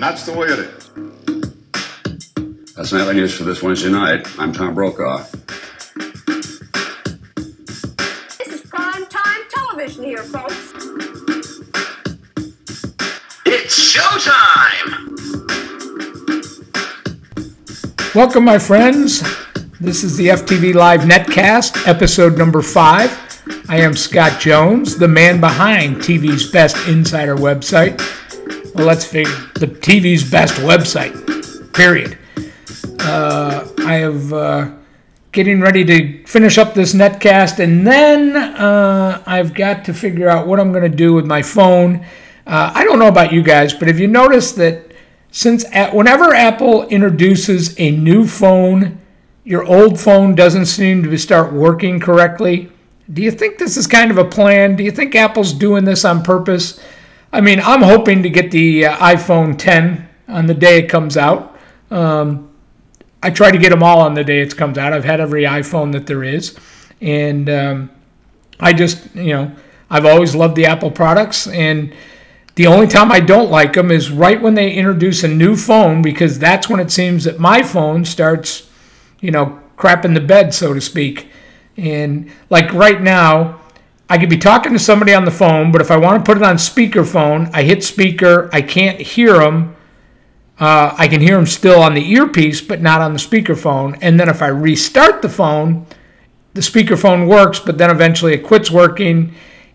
And that's the way it is. That's nightly news for this Wednesday night. I'm Tom Brokaw. This is prime time television here, folks. It's showtime! Welcome, my friends. This is the FTV Live Netcast, episode number five. I am Scott Jones, the man behind TV's best insider website. Let's figure the TV's best website, period. Uh, I have uh, getting ready to finish up this netcast, and then uh, I've got to figure out what I'm going to do with my phone. Uh, I don't know about you guys, but have you noticed that since at, whenever Apple introduces a new phone, your old phone doesn't seem to start working correctly? Do you think this is kind of a plan? Do you think Apple's doing this on purpose? I mean, I'm hoping to get the uh, iPhone 10 on the day it comes out. Um, I try to get them all on the day it comes out. I've had every iPhone that there is, and um, I just, you know, I've always loved the Apple products, and the only time I don't like them is right when they introduce a new phone because that's when it seems that my phone starts, you know, crapping the bed, so to speak. And like right now, I could be talking to somebody on the phone, but if I want to put it on speakerphone, I hit speaker, I can't hear them. Uh, I can hear them still on the earpiece, but not on the speakerphone. And then if I restart the phone, the speakerphone works, but then eventually it quits working.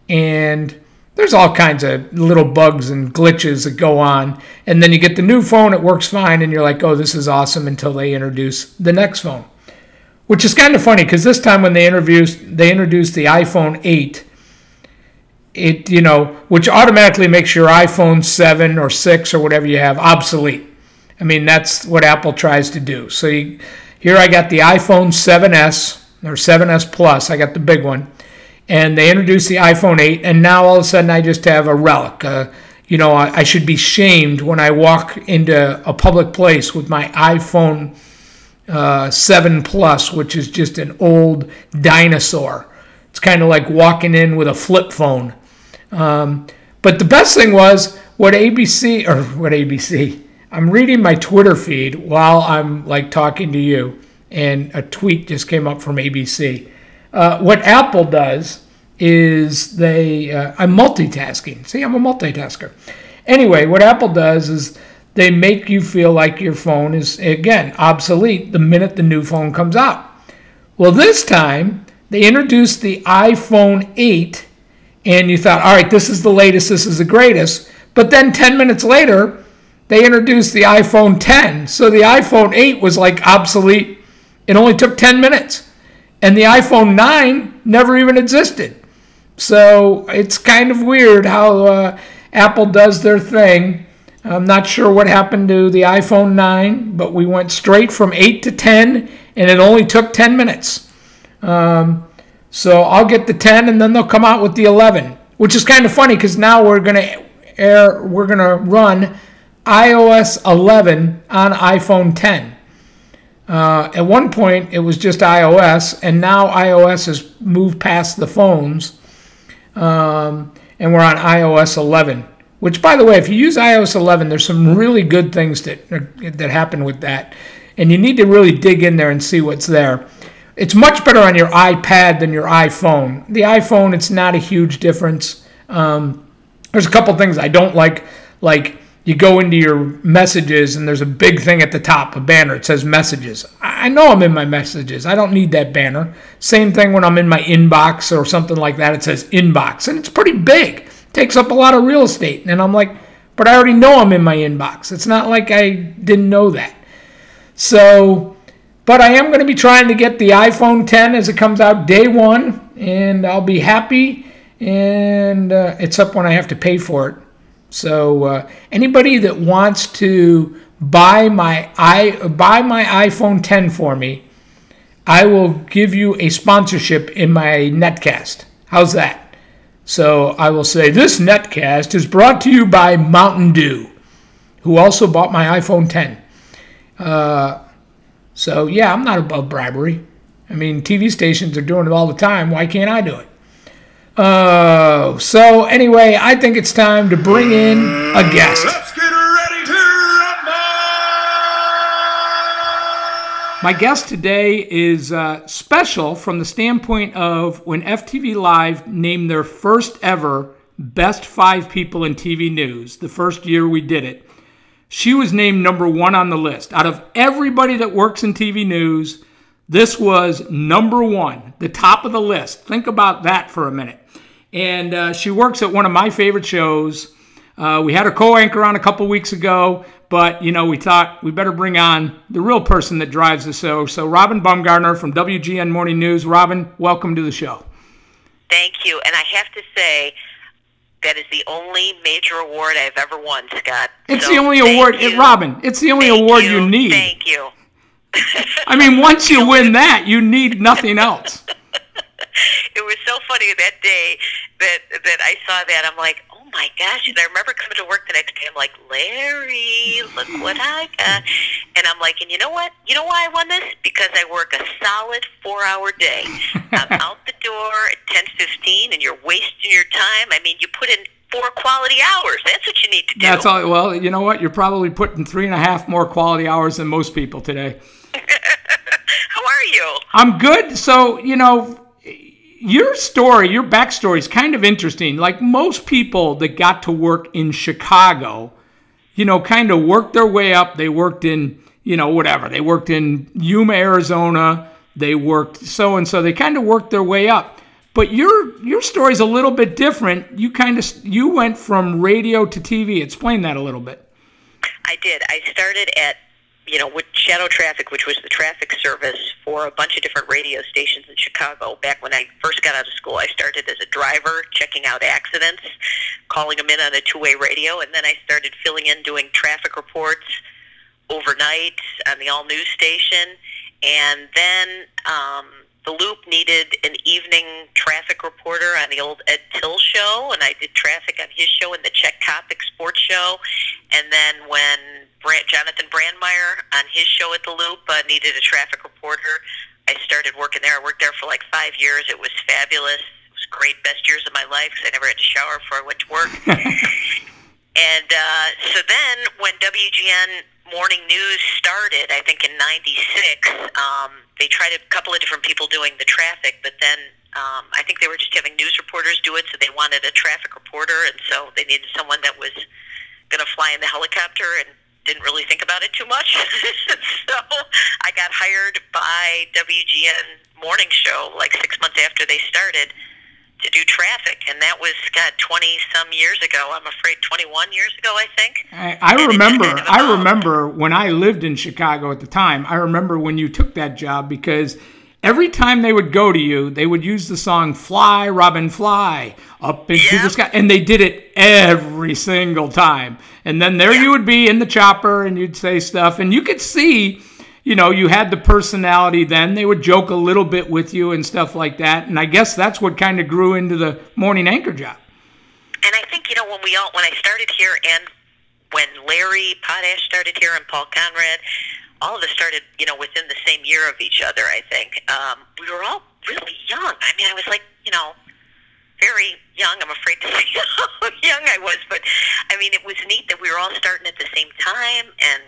And there's all kinds of little bugs and glitches that go on. And then you get the new phone, it works fine, and you're like, oh, this is awesome until they introduce the next phone. Which is kind of funny because this time when they introduced they introduced the iPhone 8, it you know, which automatically makes your iPhone 7 or 6 or whatever you have obsolete. I mean, that's what Apple tries to do. So you, here I got the iPhone 7s or 7s Plus. I got the big one and they introduced the iPhone 8, and now all of a sudden I just have a relic. Uh, you know, I, I, should be shamed when I walk into a public place with my iPhone uh, 7 Plus, which is just an old dinosaur. It's kind of like walking in with a flip phone. Um, but the best thing was what ABC, or what ABC, I'm reading my Twitter feed while I'm like talking to you, and a tweet just came up from ABC uh, what Apple does is they, uh, I'm multitasking. See, I'm a multitasker. Anyway, what Apple does is they make you feel like your phone is, again, obsolete the minute the new phone comes out. Well, this time they introduced the iPhone 8, and you thought, all right, this is the latest, this is the greatest. But then 10 minutes later, they introduced the iPhone 10. So the iPhone 8 was like obsolete. It only took 10 minutes and the iPhone 9 never even existed. So it's kind of weird how uh, Apple does their thing. I'm not sure what happened to the iPhone 9, but we went straight from 8 to 10, and it only took 10 minutes. Um, so I'll get the 10, and then they'll come out with the 11, which is kind of funny because now we're gonna air, we're gonna run iOS 11 on iPhone 10. Uh, at one point, it was just iOS, and now iOS has moved past the phones, um, and we're on iOS 11. Which, by the way, if you use iOS 11, there's some really good things that that happen with that, and you need to really dig in there and see what's there. It's much better on your iPad than your iPhone. The iPhone, it's not a huge difference. Um, there's a couple things I don't like, like you go into your messages and there's a big thing at the top, a banner. It says messages. I know I'm in my messages. I don't need that banner. Same thing when I'm in my inbox or something like that. It says inbox and it's pretty big. Takes up a lot of real estate. And I'm like, but I already know I'm in my inbox. It's not like I didn't know that. So, but I am going to be trying to get the iPhone 10 as it comes out day one, and I'll be happy. And uh, it's up when I have to pay for it. So uh, anybody that wants to buy my i buy my iPhone 10 for me, I will give you a sponsorship in my netcast. How's that? So I will say this netcast is brought to you by Mountain Dew, who also bought my iPhone 10. Uh, so yeah, I'm not above bribery. I mean, TV stations are doing it all the time. Why can't I do it? Uh, so anyway, I think it's time to bring in a guest. My guest today is uh, special from the standpoint of when FTV Live named their first ever best five people in TV news, the first year we did it. She was named number one on the list. Out of everybody that works in TV news, this was number one, the top of the list. Think about that for a minute. And uh, she works at one of my favorite shows. Uh, we had a co-anchor on a couple weeks ago, but you know we thought we better bring on the real person that drives the show. So Robin Baumgarten from WGN Morning News. Robin, welcome to the show. Thank you. And I have to say, that is the only major award I've ever won, Scott. It's So, the only award, you. Robin. It's the only Thank award you, need. Thank you. I mean, once you win that, you need nothing else. It was so funny that day that that I saw that. I'm like, my gosh! And I remember coming to work the next day. I'm like, Larry, look what I got. And I'm like, and you know what? You know why I won this? Because I work a solid four-hour day. I'm out the door at 10:15, and you're wasting your time. I mean, you put in four quality hours. That's what you need to do. That's all. Well, you know what? You're probably putting three and a half more quality hours than most people today. How are you? I'm good. So, you know, your story, your backstory is kind of interesting. Like most people that got to work in Chicago, you know, kind of worked their way up. They worked in, you know, whatever. They worked in Yuma, Arizona. They worked so and so. They kind of worked their way up. But your your story's a little bit different. You kind of you went from radio to TV. Explain that a little bit. I did. I started at, you know, with Shadow Traffic, which was the traffic service for a bunch of different radio stations in Chicago. Back when I first got out of school, I started as a driver, checking out accidents, calling them in on a two-way radio, and then I started filling in doing traffic reports overnight on the all news station, and then um, the Loop needed an evening traffic reporter on the old Ed Tyll show, and I did traffic on his show and the Chet Coppock sports show, and then when Brand, Jonathan Brandmeier on his show at the Loop uh, needed a traffic reporter, I started working there. I worked there for like five years. It was fabulous. It was great, best years of my life because I never had to shower before I went to work. And uh, so then, when WGN Morning News started, I think in '96, um, they tried a couple of different people doing the traffic, but then um, I think they were just having news reporters do it, so they wanted a traffic reporter, and so they needed someone that was going to fly in the helicopter and didn't really think about it too much. so I got hired by WGN Morning Show like six months after they started to do traffic, and that was God twenty some years ago. I'm afraid twenty one years ago, I think. I, I And it just remember. kind of I remember when I lived in Chicago at the time. I remember when you took that job because every time they would go to you, they would use the song "Fly, Robin, Fly" up into Yeah. the sky, and they did it every single time. And then there you would be in the chopper, and you'd say stuff, and you could see. You know, you had the personality then. They would joke a little bit with you and stuff like that. And I guess that's what kind of grew into the morning anchor job. And I think you know when we all when I started here and when Larry Potash started here and Paul Conrad, all of us started you know within the same year of each other. I think um, we were all really young. I mean, I was like you know very young. I'm afraid to say how young I was, but I mean, it was neat that we were all starting at the same time and.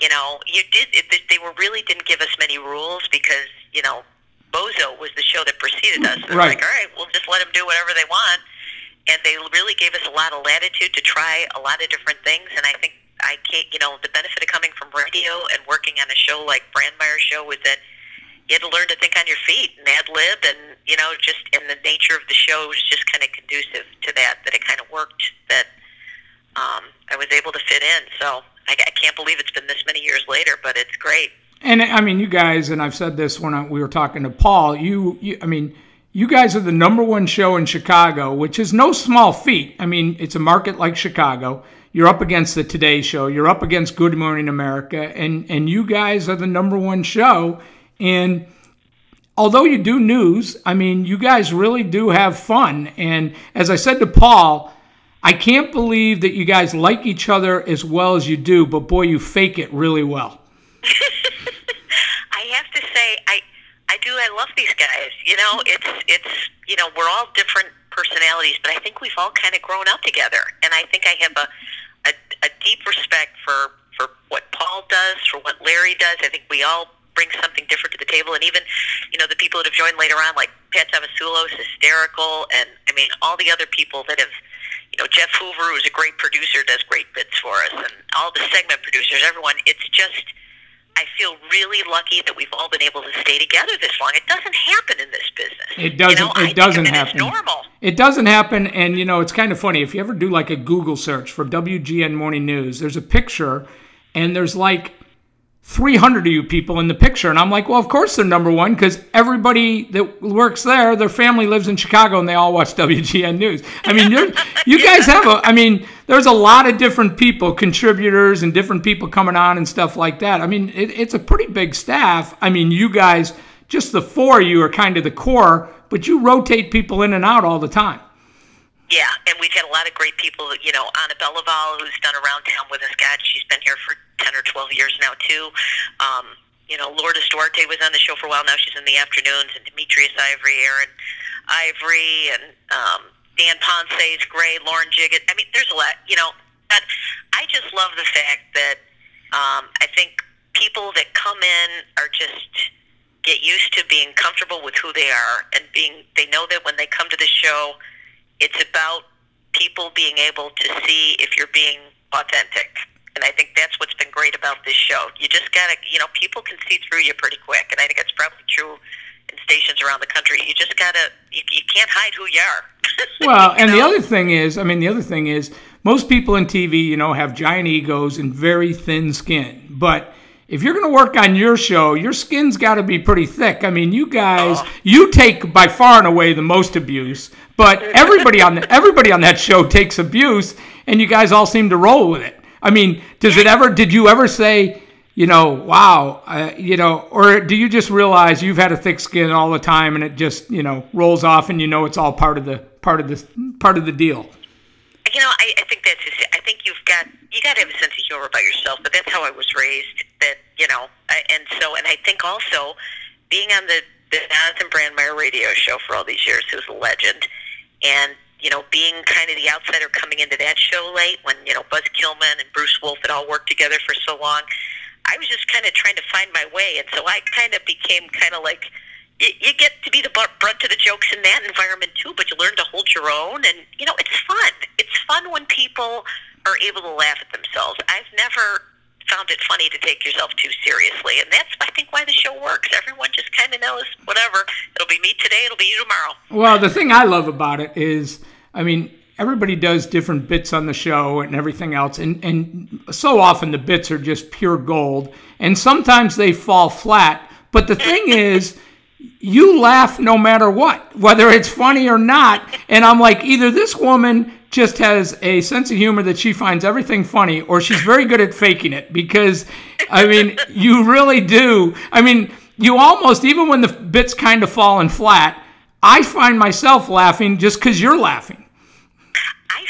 You know, you did. It, they were really didn't give us many rules because you know, Bozo was the show that preceded us. So Right. Like, all right, we'll just let them do whatever they want and they really gave us a lot of latitude to try a lot of different things. And I think I can't, you know, the benefit of coming from radio and working on a show like Brandmeier's show was that you had to learn to think on your feet and ad lib, and you know, just and the nature of the show was just kind of conducive to that. That it kind of worked. That um, I was able to fit in. So I, I can't believe it's been this many years later, but it's great. And I mean, you guys, and I've said this when I, we were talking to Paul. You, you, I mean, you guys are the number one show in Chicago, which is no small feat. I mean, it's a market like Chicago. You're up against the Today Show. You're up against Good Morning America, and and you guys are the number one show. And although you do news, I mean, you guys really do have fun. And as I said to Paul, I can't believe that you guys like each other as well as you do, but boy, you fake it really well. I have to say, I I do. I love these guys. You know, it's it's you know we're all different personalities, but I think we've all kind of grown up together, and I think I have a a, a deep respect for for what Paul does, for what Larry does. I think we all brings something different to the table. And even, you know, the people that have joined later on, like Pat Tomasulo is hysterical, and I mean, all the other people that have, you know, Jeff Hoover, who's a great producer, does great bits for us, and all the segment producers, everyone. It's just. I feel really lucky that we've all been able to stay together this long. It doesn't happen in this business. It doesn't. You know, it think doesn't of it as happen. normal. It doesn't happen, and you know it's kind of funny. If you ever do like a Google search for WGN Morning News, there's a picture, and there's like 300 of you people in the picture, and I'm like, well, of course they're number one because everybody that works there, their family lives in Chicago, and they all watch WGN News. I mean, you're, you guys have a. I mean, there's a lot of different people, contributors, and different people coming on and stuff like that. I mean, it, it's a pretty big staff. I mean, you guys, just the four of you are kind of the core, but you rotate people in and out all the time. Yeah, and we've had a lot of great people. You know, Ana Belaval, who's done around town with us. God, she's been here for ten or twelve years now too. Um, you know, Lourdes Duarte was on the show for a while. Now she's in the afternoons, and Demetrius Ivory, Aaron Ivory, and um, Dan Ponce great. Lauren Jiggett. I mean, there's a lot. You know, but I just love the fact that um, I think people that come in are just get used to being comfortable with who they are and being. They know that when they come to the show it's about people being able to see if you're being authentic. And I think that's what's been great about this show. You just gotta, you know, people can see through you pretty quick, and I think that's probably true in stations around the country. You just gotta, you, you can't hide who you are. Well, You and the other thing is, I mean, the other thing is, most people in TV, you know, have giant egos and very thin skin. But if you're going to work on your show, your skin's got to be pretty thick. I mean, you guys, oh. you take by far and away the most abuse, but everybody on the, everybody on that show takes abuse, and you guys all seem to roll with it. I mean, does it ever? Did you ever say? You know, wow, uh, you know, or do you just realize you've had a thick skin all the time and it just, you know, rolls off and you know it's all part of the part of the part of the deal? you know, I, I think that's just. I think you've got you got to have a sense of humor about yourself. But that's how I was raised. That you know, I, and so and I think also being on the the Jonathan Brandmeier radio show for all these years, who's a legend, and you know, being kind of the outsider coming into that show late when you know Buzz Kilman and Bruce Wolf had all worked together for so long. I was just kind of trying to find my way, and so I kind of became kind of like you, you get to be the brunt of the jokes in that environment too, but you learn to hold your own, and you know it's fun. It's fun when people are able to laugh at themselves. I've never found it funny to take yourself too seriously, and that's I think why the show works. Everyone just kind of knows whatever. It'll be me today. It'll be you tomorrow. Well, the thing I love about it is, I mean, everybody does different bits on the show and everything else, and and so often the bits are just pure gold, and sometimes they fall flat. But the thing is. You laugh no matter what, whether it's funny or not. And I'm like, either this woman just has a sense of humor that she finds everything funny, or she's very good at faking it. Because, I mean, you really do. I mean, you almost, even when the bits kind of falling flat, I find myself laughing just because you're laughing.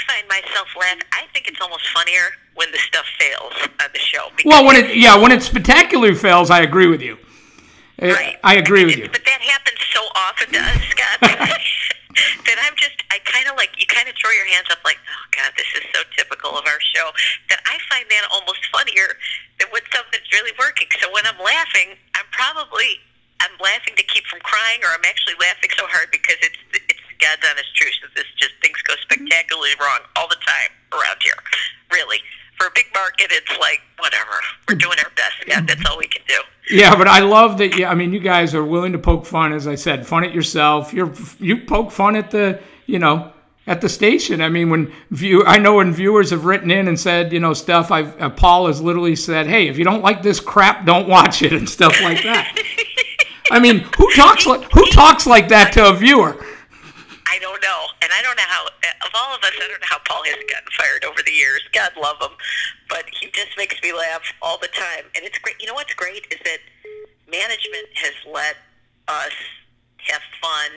I find myself laughing. I think it's almost funnier when the stuff fails on the show. Well, when it, yeah, when it spectacularly fails, I agree with you. Uh, Right. I agree with mean, you. But that happens so often to us, Scott. that I'm just, I kind of like, you kind of throw your hands up like, oh God, this is so typical of our show. That I find that almost funnier than when something's really working. So when I'm laughing, I'm probably, I'm laughing to keep from crying, or I'm actually laughing so hard because it's God's honest truth that this just things go spectacularly wrong all the time around here. Really. For a big market, it's like whatever. We're doing our best, Yeah, That's all we can do. Yeah, but I love that. Yeah, I mean, you guys are willing to poke fun, as I said, fun at yourself. You're you poke fun at the, you know, at the station. I mean, when view, I know when viewers have written in and said, you know, stuff. I've uh, Paul has literally said, hey, if you don't like this crap, don't watch it and stuff like that. I mean, who talks like who talks like that to a viewer? I don't know, and I don't know how. Of all of us, I don't know how Paul hasn't gotten fired over the years. God love him, but he just makes me laugh all the time, and it's great. You know what's great is that management has let us have fun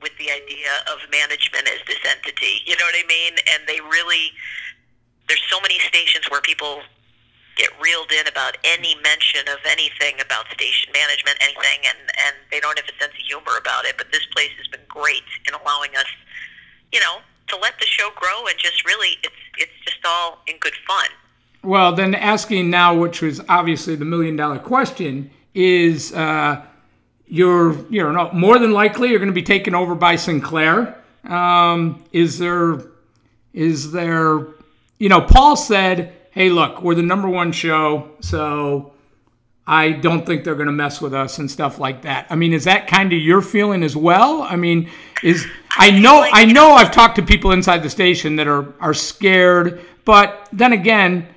with the idea of management as this entity. You know what I mean? And they really, there's so many stations where people get reeled in about any mention of anything about station management, anything, and and they don't have a sense of humor about it. But this place has been great in allowing us, you know, to let the show grow and just really, it's it's just all in good fun. Well, then asking now, which was obviously the million dollar question, is uh, you're you know more than likely you're going to be taken over by Sinclair. Um, is there is there you know Paul said, "Hey, look, we're the number one show, so." I don't think they're going to mess with us and stuff like that. I mean, is that kind of your feeling as well? I mean, is I know I know I've talked to people inside the station that are are scared, but then again,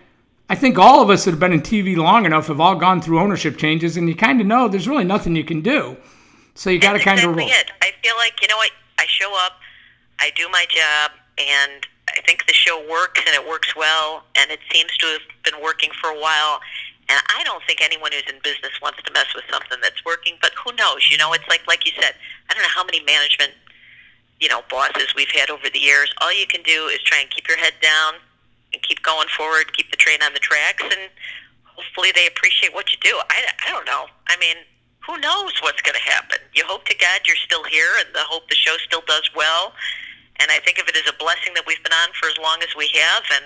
I think all of us that have been in TV long enough have all gone through ownership changes, and you kind of know there's really nothing you can do. So you got to kind of roll. it. I feel like you know what? I show up, I do my job, and I think the show works and it works well, and it seems to have been working for a while. And I don't think anyone who's in business wants to mess with something that's working. But who knows? You know, it's like like you said. I don't know how many management, you know, bosses we've had over the years. All you can do is try and keep your head down and keep going forward, keep the train on the tracks, and hopefully they appreciate what you do. I, I don't know. I mean, who knows what's going to happen? You hope to God you're still here, and the hope the show still does well. And I think of it as a blessing that we've been on for as long as we have, and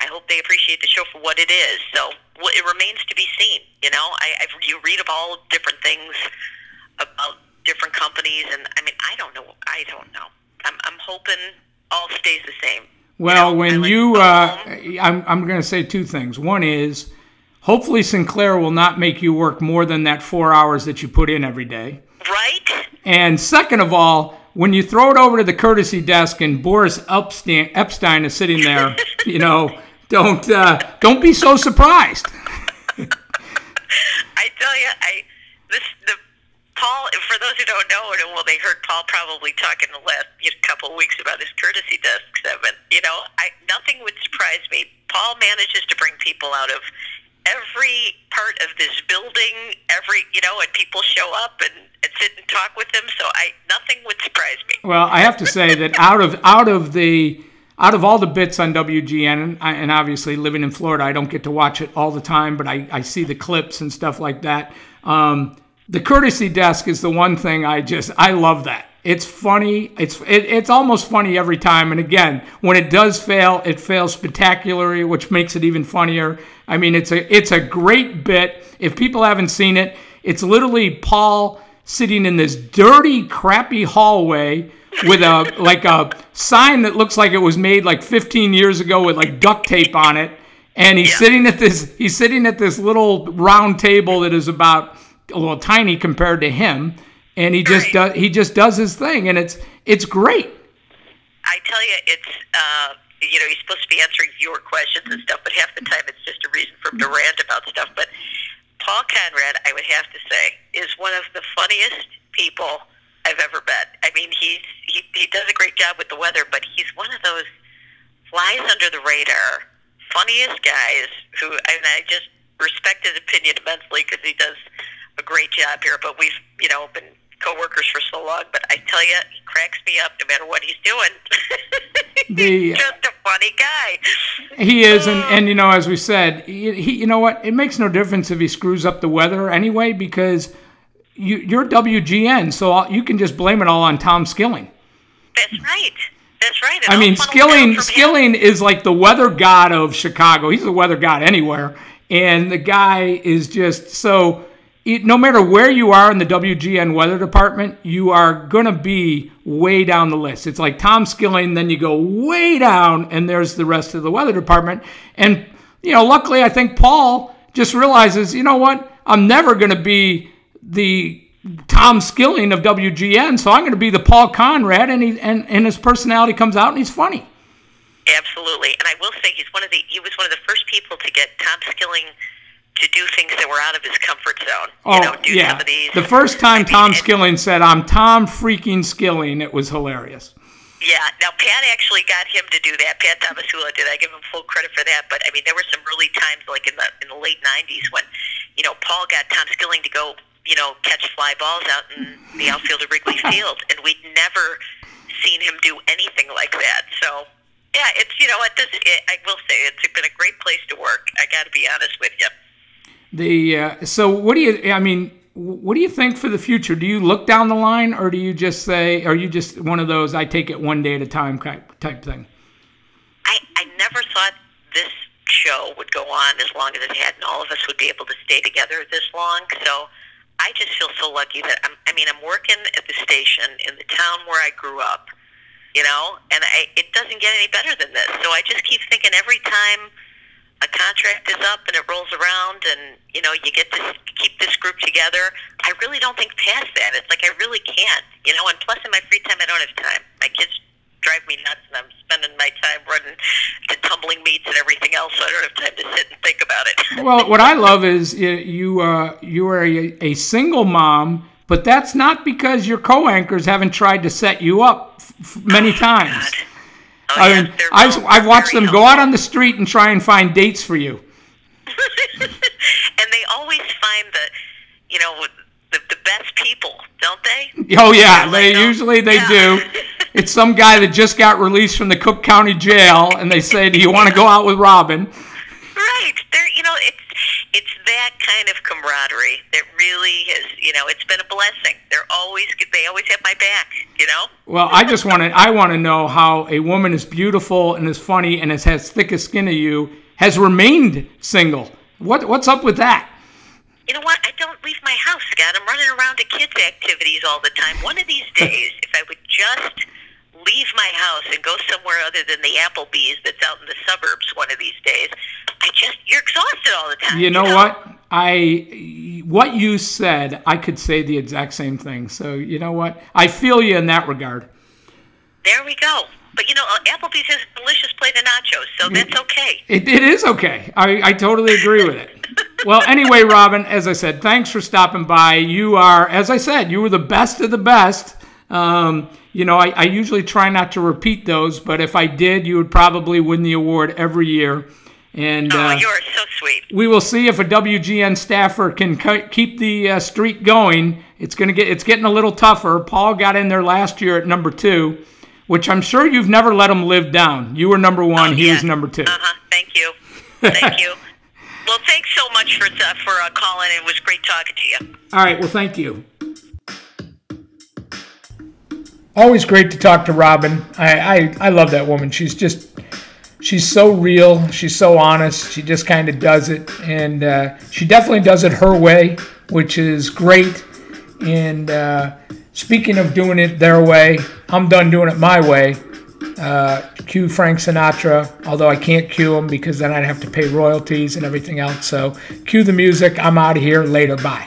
I hope they appreciate the show for what it is. So well, it remains to be seen. You know, I, I've you read of all different things about different companies, and I mean, I don't know. I don't know. I'm, I'm hoping all stays the same. Well, You know, when like you, uh. I'm, I'm going to say two things. One is, hopefully Sinclair will not make you work more than that four hours that you put in every day. right? And second of all, when you throw it over to the courtesy desk and Boris Epshteyn, Epshteyn is sitting there, you know, don't uh, don't be so surprised. I tell you, I this the Paul. For those who don't know, and well, they heard Paul probably talk in the last you know, couple of weeks about his courtesy desk segment. You know, I nothing would surprise me. Paul manages to bring people out of every part of this building. Every you know, and people show up and, and sit and talk with him. So I nothing would surprise me. Well, I have to say that out of out of the out of all the bits on WGN, and obviously living in Florida, I don't get to watch it all the time, but I, I see the clips and stuff like that. Um, the courtesy desk is the one thing I just I love that. It's funny. It's it, it's almost funny every time. And again, when it does fail, it fails spectacularly, which makes it even funnier. I mean, it's a it's a great bit. If people haven't seen it, it's literally Paul sitting in this dirty, crappy hallway with a like a sign that looks like it was made like 15 years ago with like duct tape on it and he's sitting at this he's sitting at this little round table that is about a little tiny compared to him and he just Right. does he just does his thing and it's it's great I tell you, it's uh, you know he's supposed to be answering your questions and stuff, but half the time it's just a reason for him to rant about stuff. But Paul Conrad, I would have to say, is one of the funniest people I've ever met. I mean, he's he, he does a great job with the weather, but he's one of those flies under the radar, funniest guys who, and I just respect his opinion immensely because he does a great job here. But we've you know been coworkers for so long, but I tell you, he cracks me up no matter what he's doing. The- he's just a funny guy. he is and, oh. and you know as we said he, he you know what it makes no difference if he screws up the weather anyway because you, you're WGN so you can just blame it all on Tom Skilling That's right. That's right. It I mean, funnels Skilling him. Skilling is like the weather god of Chicago. He's the weather god anywhere, and the guy is just so. No matter where you are in the WGN weather department, you are gonna be way down the list. It's like Tom Skilling, then you go way down, and there's the rest of the weather department. And you know, luckily, I think Paul just realizes, you know what? I'm never gonna be the Tom Skilling of WGN, so I'm going to be the Paul Conrad, and he and, and his personality comes out, and he's funny. Absolutely, and I will say he's one of the he was one of the first people to get Tom Skilling to do things that were out of his comfort zone. Oh you know, do yeah, some of these. the first time I mean, Tom and- Skilling said, "I'm Tom freaking Skilling," it was hilarious. Yeah. Now Pat actually got him to do that. Pat Tomasulo did. I give him full credit for that. But I mean, there were some early times, like in the in the late '90s, when you know Paul got Tom Skilling to go, you know, catch fly balls out in the outfield of Wrigley Field, and we'd never seen him do anything like that. So. Yeah, it's you know what this it, I will say it's been a great place to work. I got to be honest with you. The uh, so what do you? I mean, what do you think for the future? Do you look down the line, or do you just say, are you just one of those I take it one day at a time type type thing? I, I never thought this show would go on as long as it had, and all of us would be able to stay together this long. So I just feel so lucky that I'm, I mean, I'm working at the station in the town where I grew up, you know, and I, it doesn't get any better than this. So I just keep thinking every time a contract is up and it rolls around and you know you get to keep this group together i really don't think past that it's like i really can't you know and plus in my free time i don't have time my kids drive me nuts and i'm spending my time running to tumbling meets and everything else so i don't have time to sit and think about it Well, what I love is you you, uh, you are a, a single mom, but that's not because your co-anchors haven't tried to set you up f- many times. God. Oh, I yeah, mean, I've, I've watched them go out on the street and try and find dates for you. and they always find the you know the, the best people don't they Oh yeah, they like, oh, usually they yeah. do. It's some guy that just got released from the Cook County Jail, and they say, "Do you want to go out with Robin?" Right. There, you know, it's it's that kind of camaraderie that really is, you know, it's been a blessing. They're always they always have my back, you know. Well, I just want to I want to know how a woman as beautiful and as funny and as has thick a skin as you has remained single. What what's up with that? You know what? I don't leave my house, Scott. I'm running around to kids' activities all the time. One of these days, if I would just leave my house and go somewhere other than the Applebee's that's out in the suburbs one of these days, I just you're exhausted all the time. You know what? I what you said, I could say the exact same thing. So, you know what? I feel you in that regard. There we go. But you know, uh, Applebee's has a delicious plate of nachos, so that's okay. It, it is okay. I, I totally agree with it. Well, anyway, Robin, as I said, thanks for stopping by. You are, as I said, you were the best of the best. Um, you know, I, I usually try not to repeat those, but if I did, you would probably win the award every year. And Oh, uh, you're so sweet. we will see if a WGN staffer can co- keep the uh, streak going. It's gonna get it's getting a little tougher. Paul got in there last year at number two, which I'm sure you've never let him live down. You were number one. he yeah. was number two. Uh huh. Thank you. Thank you. Well, thanks so much for uh, for uh, calling. It was great talking to you. All right. Well, thank you. Always great to talk to Robin. I, I, I love that woman. She's just, she's so real. She's so honest. She just kind of does it. And uh, she definitely does it her way, which is great. And uh, speaking of doing it their way, I'm done doing it my way. Uh, cue Frank Sinatra, although I can't cue him because then I'd have to pay royalties and everything else. So cue the music. I'm out of here. Later. Bye.